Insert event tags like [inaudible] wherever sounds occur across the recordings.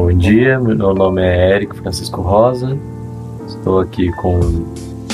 Bom dia, meu nome é Érico Francisco Rosa. Estou aqui com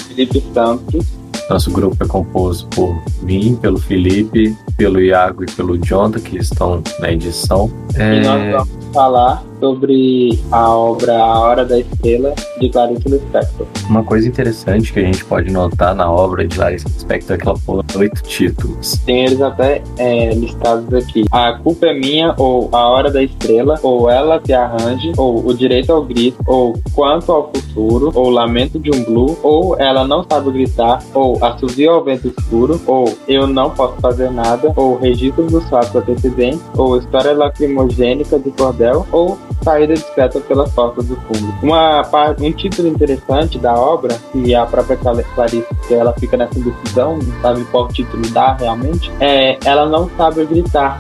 Felipe Santos. Nosso grupo é composto por mim, pelo Felipe, pelo Iago e pelo Jonathan, que estão na edição. É... E nós vamos falar sobre a obra A Hora da Estrela, de Clarice Lispector. Uma coisa interessante que a gente pode notar na obra de Clarice Lispector é que ela pôs oito títulos. Tem eles até é, listados aqui. A Culpa é Minha, ou A Hora da Estrela, ou Ela Se Arranje, ou O Direito ao Grito, ou Quanto ao Futuro, ou Lamento de um Blue, ou Ela Não Sabe Gritar, ou Assovio ao Vento Escuro, ou Eu Não Posso Fazer Nada, ou Registros dos Fatos Antecedentes, ou História Lacrimogênica de Cordel, ou saída discreta pela porta do fundo. Uma um título interessante da obra, que a própria Clarice, ela fica nessa decisão, não sabe qual título dá realmente, é Ela Não Sabe Gritar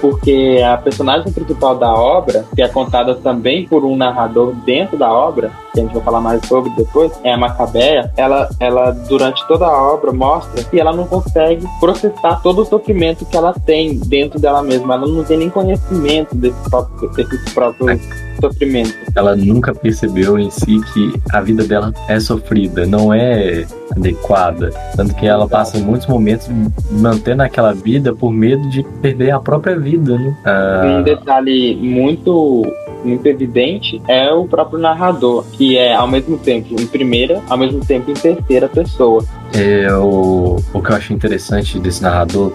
porque a personagem principal da obra, que é contada também por um narrador dentro da obra, que a gente vai falar mais sobre depois, é a Macabeia, ela, ela durante toda a obra mostra que ela não consegue processar todo o sofrimento que ela tem dentro dela mesma, ela não tem nem conhecimento desses próprios, desses próprios sofrimentos. Ela nunca percebeu em si que a vida dela é sofrida, não é adequada. Tanto que ela passa muitos momentos mantendo aquela vida por medo de perder a própria vida, né? Ah... Um detalhe muito muito evidente é o próprio narrador, que é ao mesmo tempo em primeira, ao mesmo tempo em terceira pessoa. É, o, o que eu acho interessante desse narrador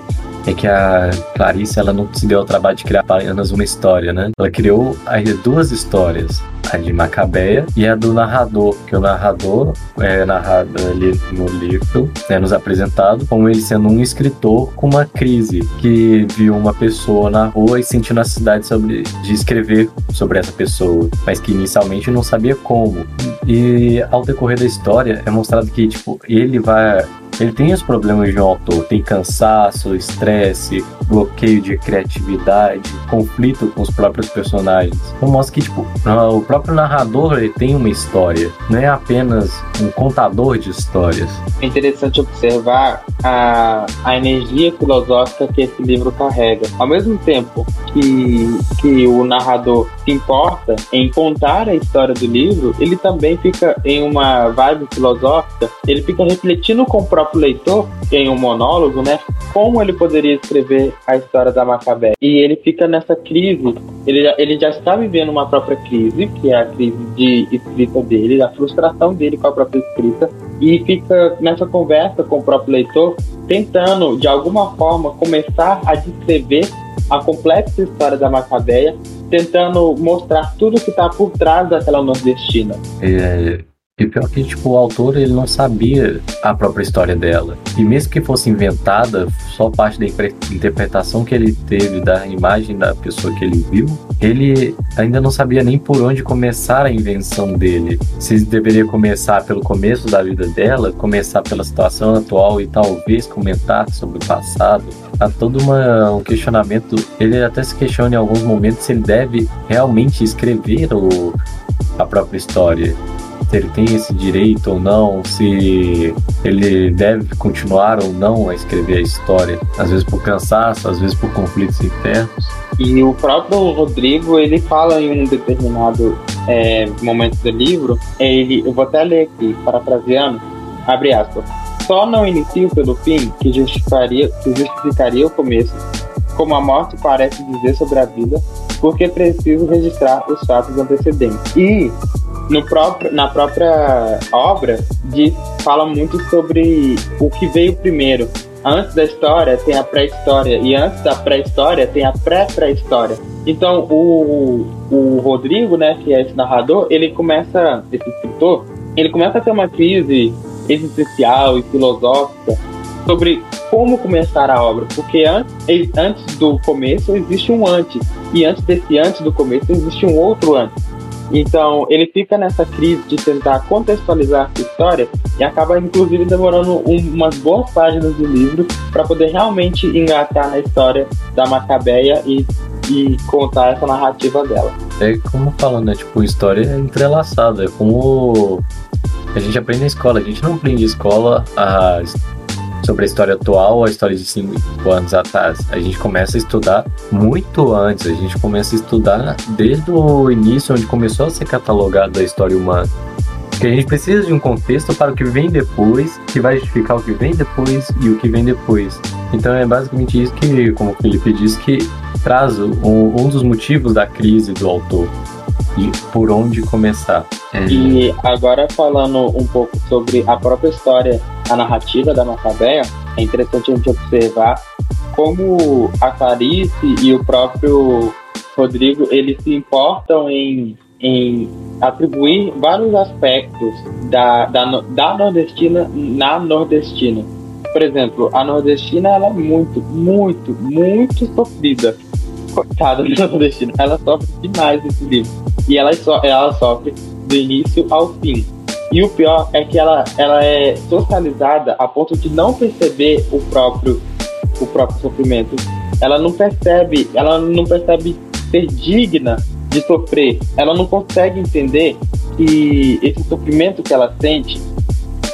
é que a Clarice ela não se deu ao trabalho de criar apenas uma história, né? Ela criou duas histórias, a de Macabeia e a do narrador, que o narrador é narrado ali no livro, é nos apresentado como ele sendo um escritor com uma crise, que viu uma pessoa na rua e sentiu necessidade sobre, de escrever sobre essa pessoa, mas que inicialmente não sabia como. E ao decorrer da história é mostrado que tipo ele vai ele tem os problemas de um autor, tem cansaço, estresse, bloqueio de criatividade, conflito com os próprios personagens. Então mostra que tipo, o próprio narrador ele tem uma história, não é apenas um contador de histórias. É interessante observar a, a energia filosófica que esse livro carrega. Ao mesmo tempo que, que o narrador se importa em contar a história do livro, ele também fica em uma vibe filosófica, ele fica refletindo com o próprio leitor, em um monólogo, né, como ele poderia escrever a história da Macabé. E ele fica nessa crise, ele já, ele já está vivendo uma própria crise, que é a crise de escrita dele, a frustração dele com a própria escrita, e fica nessa conversa com o próprio leitor, tentando, de alguma forma, começar a descrever a complexa história da Macabeia, tentando mostrar tudo que está por trás daquela nordestina. É, e pior que, tipo, o autor, ele não sabia a própria história dela. E mesmo que fosse inventada, só parte da interpretação que ele teve da imagem da pessoa que ele viu, ele ainda não sabia nem por onde começar a invenção dele. Se deveria começar pelo começo da vida dela, começar pela situação atual e talvez comentar sobre o passado. Há todo uma, um questionamento, ele até se questiona em alguns momentos se ele deve realmente escrever o, a própria história se ele tem esse direito ou não, se ele deve continuar ou não a escrever a história, às vezes por cansaço, às vezes por conflitos internos. E o próprio Rodrigo, ele fala em um determinado é, momento do livro, ele, eu vou até ler aqui, parafraseando, abre aspas, só não inicio pelo fim que justificaria, que justificaria o começo, como a morte parece dizer sobre a vida, porque preciso registrar os fatos antecedentes. E no próprio, na própria obra diz, fala muito sobre o que veio primeiro. Antes da história tem a pré-história e antes da pré-história tem a pré-pré-história. Então o, o Rodrigo, né, que é esse narrador, ele começa, esse escritor, ele começa a ter uma crise existencial e filosófica sobre como começar a obra, porque antes, antes do começo existe um antes, e antes desse antes do começo existe um outro antes. Então, ele fica nessa crise de tentar contextualizar a história e acaba, inclusive, demorando um, umas boas páginas do livro para poder realmente engatar na história da Macabeia e, e contar essa narrativa dela. É como falando, né? Tipo, história é entrelaçada. É como a gente aprende na escola. A gente não aprende escola a sobre a história atual ou a história de cinco anos atrás. A gente começa a estudar muito antes, a gente começa a estudar desde o início, onde começou a ser catalogada a história humana. Porque a gente precisa de um contexto para o que vem depois, que vai justificar o que vem depois e o que vem depois. Então é basicamente isso que, como o Felipe disse, que traz um, um dos motivos da crise do autor e por onde começar. E agora falando um pouco sobre a própria história, a narrativa da Macabeia, é interessante a gente observar como a Clarice e o próprio Rodrigo, eles se importam em, em atribuir vários aspectos da, da, da nordestina na nordestina. Por exemplo, a nordestina ela é muito, muito, muito sofrida. Coitada da [laughs] nordestina, ela sofre demais nesse livro. E ela, so, ela sofre do início ao fim. E o pior é que ela, ela é socializada a ponto de não perceber o próprio, o próprio sofrimento. Ela não percebe, ela não percebe ser digna de sofrer. Ela não consegue entender que esse sofrimento que ela sente,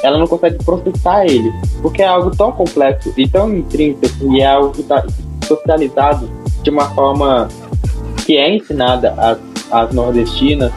ela não consegue processar ele, porque é algo tão complexo e tão intrínseco e é algo que está socializado de uma forma que é ensinada às, às nordestinas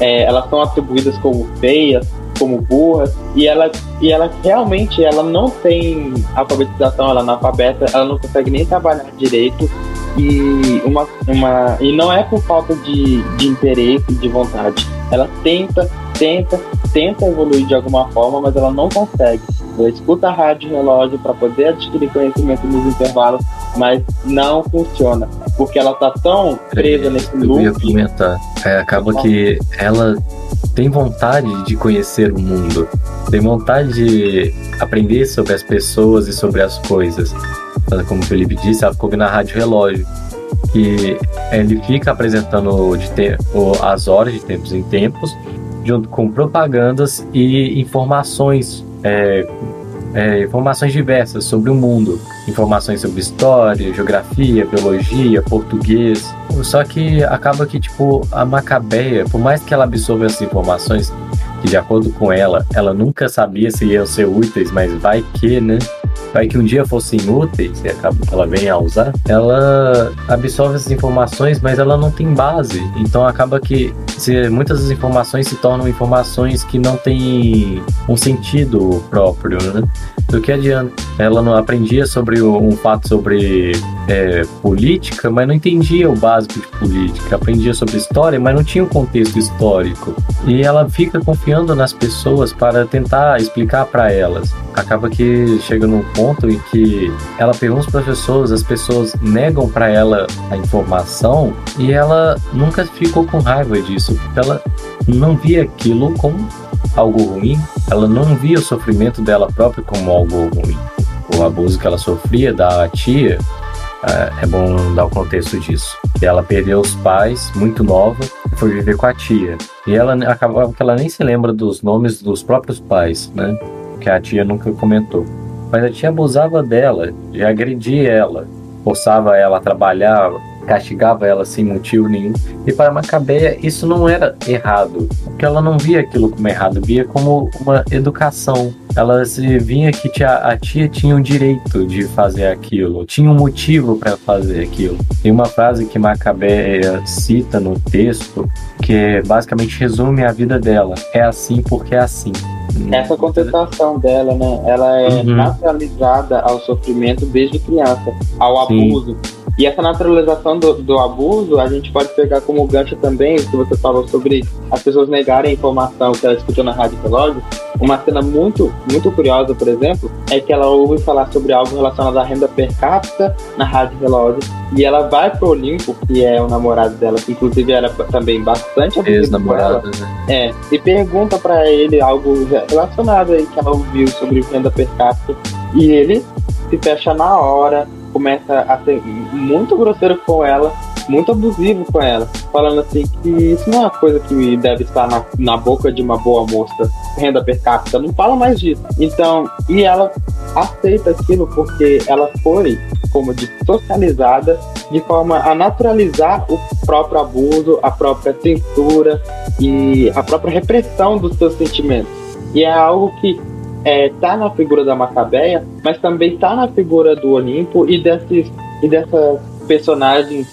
é, elas são atribuídas como feias, como burras, e ela, e ela realmente ela não tem alfabetização, ela é analfabeta, ela não consegue nem trabalhar direito, e, uma, uma, e não é por falta de, de interesse, de vontade. Ela tenta, tenta, tenta evoluir de alguma forma, mas ela não consegue. Escuta a rádio relógio para poder adquirir conhecimento nos intervalos, mas não funciona. Porque ela tá tão presa é, nesse loop. Eu ia comentar. É, acaba que ela tem vontade de conhecer o mundo, tem vontade de aprender sobre as pessoas e sobre as coisas. Como o Felipe disse, ela ficou na rádio relógio. E ele fica apresentando de as horas de tempos em tempos, junto com propagandas e informações é, é, informações diversas sobre o mundo, informações sobre história, geografia, biologia, português. Só que acaba que tipo a Macabeia, por mais que ela absorva essas informações, que de acordo com ela, ela nunca sabia se iam ser úteis, mas vai que, né? Vai que um dia fossem úteis e acaba que ela venha a usar, ela absorve essas informações, mas ela não tem base. Então acaba que se, muitas das informações se tornam informações que não têm um sentido próprio, né? Do que adianta? Ela não aprendia sobre um fato sobre é, política, mas não entendia o básico de política. Aprendia sobre história, mas não tinha um contexto histórico. E ela fica confiando nas pessoas para tentar explicar para elas. Acaba que chega num ponto em que ela pergunta para as pessoas, as pessoas negam para ela a informação e ela nunca ficou com raiva disso, porque ela não via aquilo como algo ruim, ela não via o sofrimento dela própria como algo ruim. O abuso que ela sofria da tia, é, é bom dar o contexto disso. Ela perdeu os pais muito nova e foi viver com a tia. E ela acabava que ela nem se lembra dos nomes dos próprios pais, né? Que a tia nunca comentou. Mas a tia abusava dela, de agredir ela, forçava ela a trabalhar, castigava ela sem motivo nenhum. E para Macabeia isso não era errado, porque ela não via aquilo como errado, via como uma educação. Ela se vinha que tia, a tia tinha o direito de fazer aquilo, tinha um motivo para fazer aquilo. Tem uma frase que Macabeia cita no texto que basicamente resume a vida dela: é assim porque é assim. Essa contestação dela, né? Ela é uhum. naturalizada ao sofrimento desde criança, ao Sim. abuso. E essa naturalização do, do, abuso, a gente pode pegar como gancho também, que você falou sobre as pessoas negarem a informação que ela escutou na rádio relógio. Uma cena muito, muito curiosa, por exemplo, é que ela ouve falar sobre algo relacionado à renda per capita na rádio relógio. E ela vai pro Olimpo, que é o namorado dela, que inclusive era também bastante ex-namorado, né? É, e pergunta para ele algo relacionado aí que ela ouviu sobre renda per capita. E ele se fecha na hora, começa a ser muito grosseiro com ela, muito abusivo com ela, falando assim que isso não é uma coisa que deve estar na, na boca de uma boa moça, renda per capita, não fala mais disso. Então, e ela aceita aquilo porque ela foi, como de socializada de forma a naturalizar o próprio abuso, a própria censura e a própria repressão dos seus sentimentos. E é algo que é, tá na figura da Macabeia, mas também tá na figura do Olimpo e desses e dessas personagens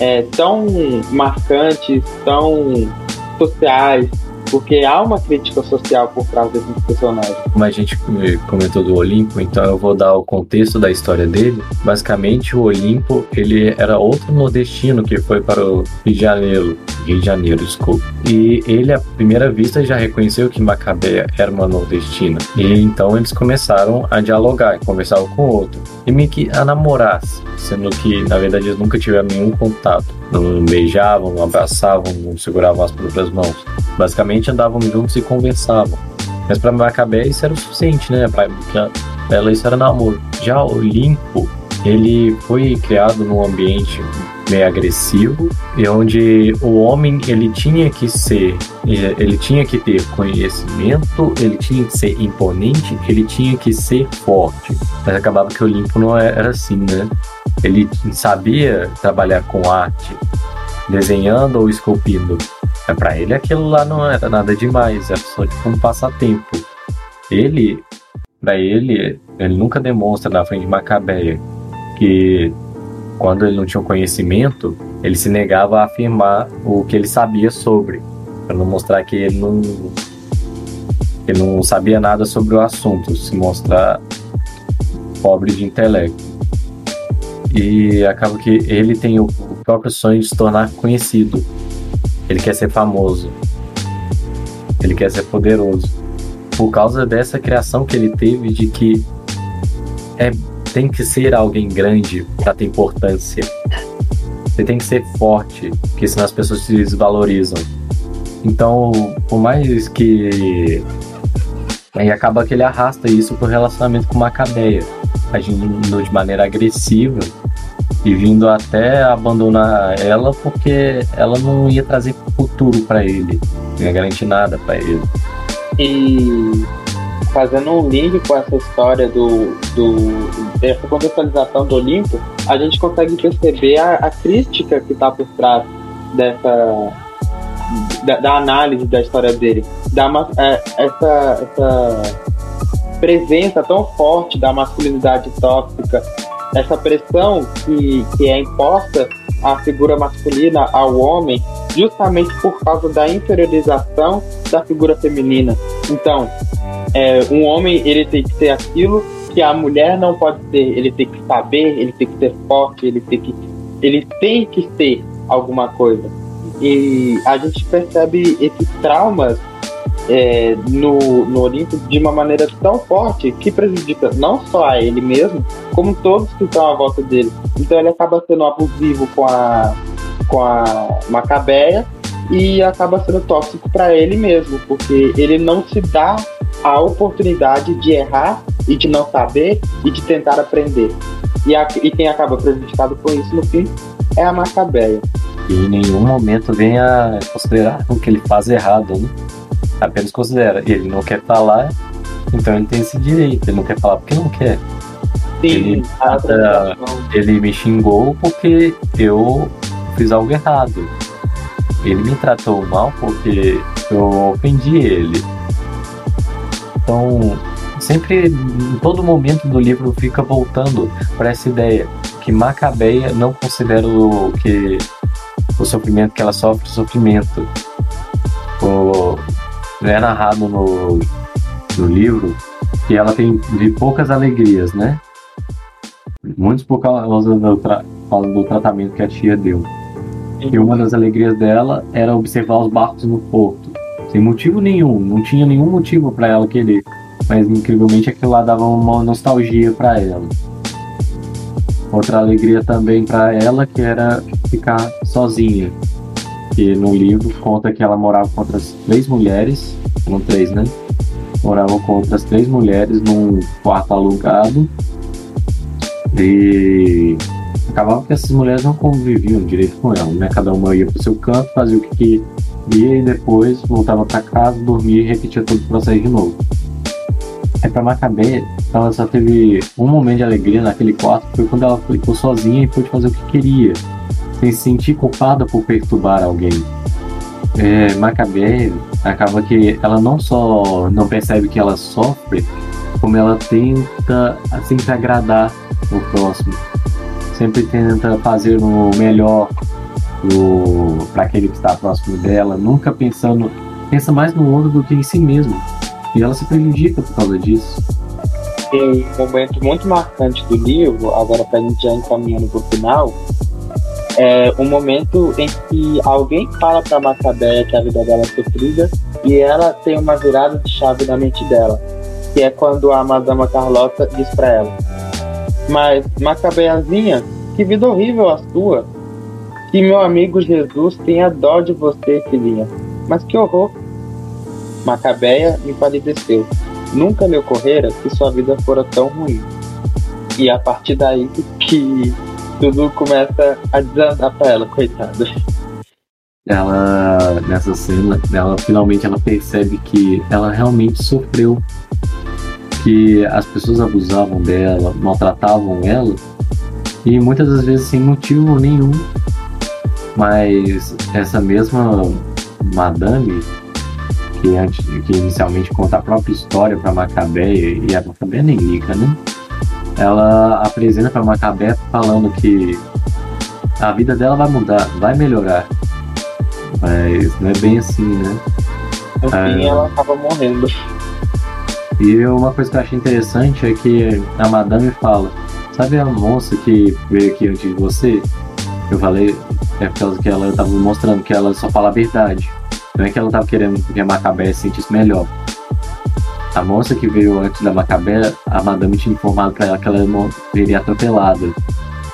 é, tão marcantes, tão sociais, porque há uma crítica social por trás desses personagens. Como a gente comentou do Olimpo, então eu vou dar o contexto da história dele. Basicamente, o Olimpo ele era outro nordestino que foi para o Rio de Janeiro, Rio de Janeiro, desculpa. E ele, à primeira vista, já reconheceu que Macabeia era uma nordestina. E então eles começaram a dialogar, conversar um com o outro. E meio que a namorar, sendo que, na verdade, eles nunca tiveram nenhum contato. Não beijavam, não abraçavam, não seguravam as próprias mãos. Basicamente andavam juntos e conversavam. Mas para Macabé isso era o suficiente, né? Para ela isso era namoro. Já o Limpo, ele foi criado num ambiente meio agressivo e onde o homem ele tinha que ser ele tinha que ter conhecimento ele tinha que ser imponente ele tinha que ser forte. Mas acabava que o limpo não era assim né? Ele sabia trabalhar com arte desenhando ou esculpindo. É para ele aquilo lá não era nada demais era só tipo um passatempo. Ele para ele ele nunca demonstra na frente de Macabeia que quando ele não tinha conhecimento, ele se negava a afirmar o que ele sabia sobre, para não mostrar que ele não, ele não sabia nada sobre o assunto, se mostrar pobre de intelecto. E acaba que ele tem o próprio sonho de se tornar conhecido. Ele quer ser famoso. Ele quer ser poderoso. Por causa dessa criação que ele teve de que é tem que ser alguém grande para ter importância. Você tem que ser forte, porque senão as pessoas se desvalorizam. Então, por mais que. Aí acaba que ele arrasta isso pro relacionamento com Macabeia, agindo de maneira agressiva e vindo até abandonar ela porque ela não ia trazer futuro para ele, não ia garantir nada para ele. E fazendo um link com essa história do, do dessa contextualização do Olimpo, a gente consegue perceber a, a crítica que está por trás dessa da, da, análise da história dele, da é, essa, essa presença tão forte da masculinidade tóxica, essa pressão que, que é imposta à figura masculina, ao homem, justamente por causa da inferiorização da figura feminina. Então, é, um homem ele tem que ser aquilo que a mulher não pode ser. Ele tem que saber, ele tem que ser forte, ele tem que, ele tem que ser alguma coisa. E a gente percebe esses traumas é, no, no Olimpo de uma maneira tão forte que prejudica não só a ele mesmo, como todos que estão à volta dele. Então ele acaba sendo abusivo com a, com a Macabeia e acaba sendo tóxico para ele mesmo, porque ele não se dá a oportunidade de errar e de não saber e de tentar aprender. E, a, e quem acaba prejudicado com isso no fim é a Macabeia. E em nenhum momento vem a considerar o que ele faz errado, né? Apenas considera, ele não quer falar, então ele tem esse direito, ele não quer falar porque não quer. Sim, ele, ele me xingou porque eu fiz algo errado. Ele me tratou mal porque eu ofendi ele. Então, sempre, em todo momento do livro, fica voltando para essa ideia que Macabeia não considera o que o sofrimento que ela sofre sofrimento. O, é narrado no, no livro que ela tem de poucas alegrias, né? Muitos por causa do, tra do tratamento que a tia deu. E uma das alegrias dela era observar os barcos no porto sem motivo nenhum, não tinha nenhum motivo para ela querer, mas incrivelmente aquilo lá dava uma nostalgia para ela. Outra alegria também para ela que era ficar sozinha, que no livro conta que ela morava com outras três mulheres, não três, né? Morava com outras três mulheres num quarto alugado e acabava que essas mulheres não conviviam direito com ela, né? Cada uma ia pro seu canto, fazia o que ia e depois voltava para casa, dormia e repetia todo o processo de novo. É pra Macabé, ela só teve um momento de alegria naquele quarto, foi quando ela ficou sozinha e pôde fazer o que queria, sem se sentir culpada por perturbar alguém. É, Macabé acaba que ela não só não percebe que ela sofre, como ela tenta sempre agradar o próximo, sempre tenta fazer o melhor para aquele que está próximo dela, nunca pensando, pensa mais no outro do que em si mesmo. E ela se prejudica por causa disso. Tem um momento muito marcante do livro, agora para a gente já encaminhando para o final, é um momento em que alguém fala para Macabeia que a vida dela é sofrida e ela tem uma virada de chave na mente dela, que é quando a Madama Carlota diz para ela: Mas Macabeiazinha, que vida horrível a sua! Que meu amigo Jesus tenha dó de você, filhinha. Mas que horror! Macabeia empalideceu. Nunca lhe ocorrera que sua vida fora tão ruim. E a partir daí que tudo começa a desandar pra ela, coitada. Ela, nessa cena, ela finalmente ela percebe que ela realmente sofreu. Que as pessoas abusavam dela, maltratavam ela, e muitas das vezes sem motivo nenhum. Mas essa mesma madame que, antes, que inicialmente conta a própria história para Macabeia, e a Macabeia nem liga, né? Ela apresenta para Macabeia falando que a vida dela vai mudar, vai melhorar. Mas não é bem assim, né? No fim, é... ela acaba morrendo. E uma coisa que eu achei interessante é que a madame fala: Sabe a moça que veio aqui antes de você? Eu falei, é por causa que ela estava mostrando que ela só fala a verdade. Não é que ela tava querendo que a Macabé se sentisse melhor. A moça que veio antes da Macabé, a madame tinha informado para ela que ela seria atropelada.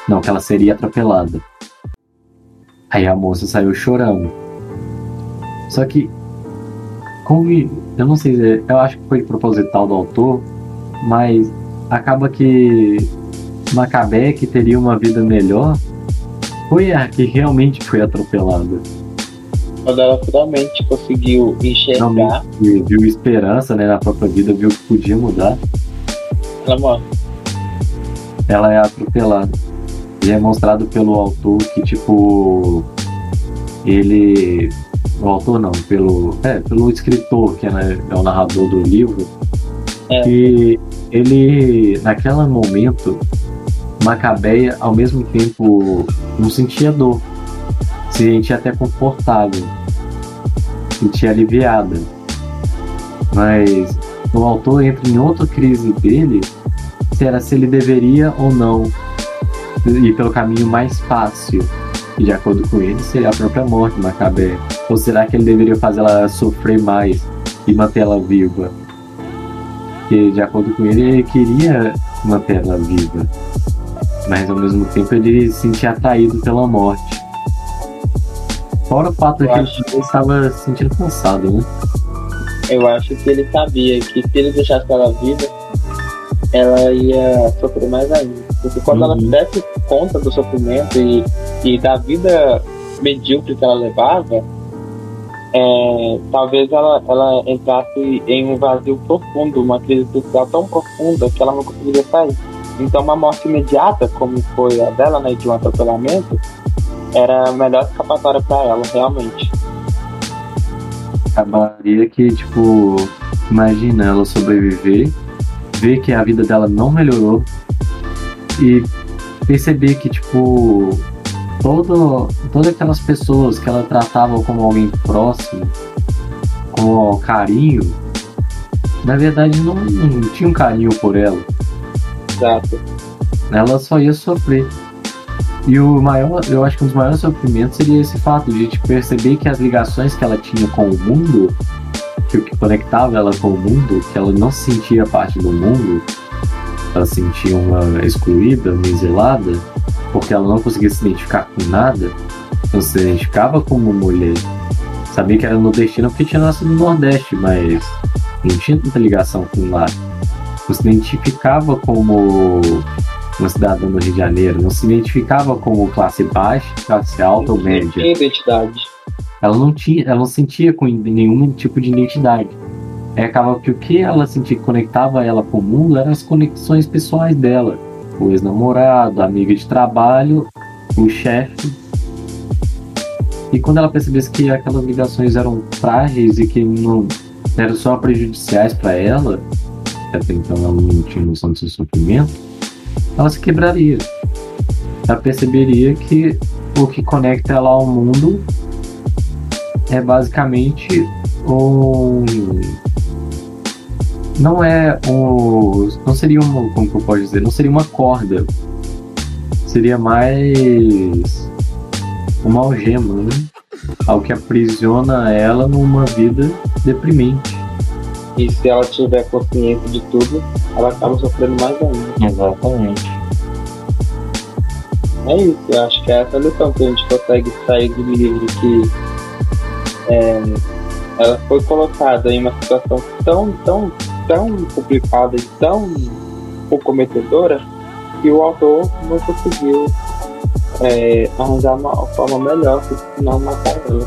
Não, que ela seria atropelada. Aí a moça saiu chorando. Só que, como eu não sei, eu acho que foi proposital do autor, mas acaba que Macabé, que teria uma vida melhor, foi a que realmente foi atropelada quando ela finalmente conseguiu enxergar. viu esperança né, na própria vida, viu que podia mudar. Ela morre. Ela é atropelada. E é mostrado pelo autor que, tipo, ele. O autor não, pelo. É, pelo escritor, que é, né, é o narrador do livro. É. Que ele, naquele momento, Macabeia, ao mesmo tempo, não sentia dor se sentia até confortável, sentia aliviada. Mas o autor entra em outra crise dele, se era se ele deveria ou não ir pelo caminho mais fácil. E de acordo com ele, seria a própria morte Macabé. Ou será que ele deveria fazer ela sofrer mais e manter ela viva? Porque, de acordo com ele, ele queria manter ela viva. Mas, ao mesmo tempo, ele se sentia atraído pela morte. Fora o fato de que acho... ele estava se sentindo cansado, né? Eu acho que ele sabia que se ele deixasse ela viva, ela ia sofrer mais ainda. Porque quando uhum. ela se desse conta do sofrimento e, e da vida medíocre que ela levava, é, talvez ela, ela entrasse em um vazio profundo, uma crise social tão profunda que ela não conseguiria sair. Então, uma morte imediata, como foi a dela, né, de um atropelamento, era a melhor escapatória para ela, realmente. Acabaria que, tipo, imagina ela sobreviver, ver que a vida dela não melhorou e perceber que, tipo, todo, todas aquelas pessoas que ela tratava como alguém próximo, com carinho, na verdade não, não tinha um carinho por ela. Exato. Ela só ia sofrer. E o maior, eu acho que um dos maiores sofrimentos seria esse fato de perceber que as ligações que ela tinha com o mundo, que o que conectava ela com o mundo, que ela não se sentia parte do mundo, ela se sentia uma excluída, uma isolada, porque ela não conseguia se identificar com nada, não se identificava como mulher. Sabia que era nordestina porque tinha nascido no Nordeste, mas não tinha tanta ligação com lá. Não se identificava como uma cidadã do Rio de Janeiro, não se identificava como classe baixa, classe alta ou média. Tinha identidade. Ela não tinha, ela não sentia com nenhum tipo de identidade. É acaba que o que ela sentia que conectava ela com o mundo eram as conexões pessoais dela, o ex-namorado, a amiga de trabalho, o chefe. E quando ela percebesse que aquelas ligações eram frágeis e que não eram só prejudiciais para ela, até então ela não tinha noção do seu sofrimento, ela se quebraria. Ela perceberia que o que conecta ela ao mundo é basicamente um. Não é um. Não seria um. Como que eu posso dizer? Não seria uma corda. Seria mais. Uma algema, né? Algo que aprisiona ela numa vida deprimente. E se ela tiver consciência de tudo, ela acaba sofrendo mais ainda. Exatamente. É isso, eu acho que é essa lição que a gente consegue sair do livro que é, ela foi colocada em uma situação tão, tão, tão complicada e tão comprometedora que o autor não conseguiu é, arranjar uma forma melhor que não matar ela.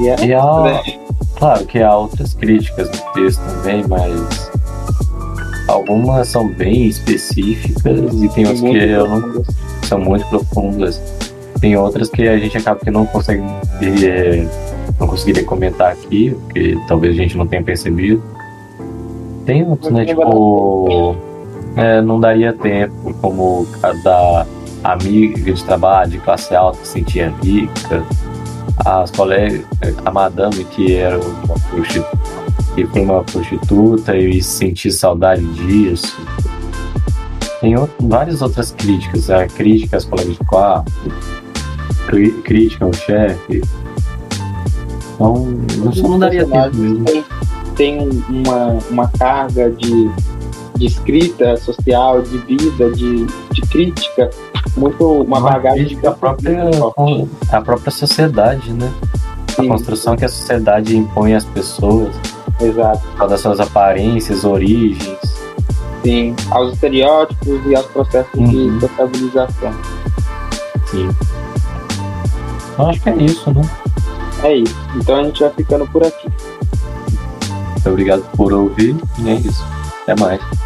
E, é, e há, né? claro que há outras críticas no texto também, mas algumas são bem específicas e tem outras que eu não são muito profundas. Tem outras que a gente acaba que não consegue é, não conseguiria comentar aqui, porque talvez a gente não tenha percebido. Tem outros, né? Tipo, é, não daria tempo, como a da amiga de trabalho de classe alta que se sentia rica, as colegas, a madame que era uma prostituta, que foi uma prostituta e sentir saudade disso. Tem outro, várias outras críticas, a crítica às colegas de quarto, crítica ao chefe. Então, não só não daria tempo mesmo. Tem, tem uma, uma carga de, de escrita social, de vida, de, de crítica, muito uma, uma bagagem da própria a própria sociedade, né? Sim. A construção que a sociedade impõe às pessoas. Exato. Das suas aparências, origens. Sim, aos estereótipos e aos processos uhum. de sociabilização. Sim. Então acho que é isso, né? É isso. Então a gente vai ficando por aqui. Obrigado por ouvir e é isso. Até mais.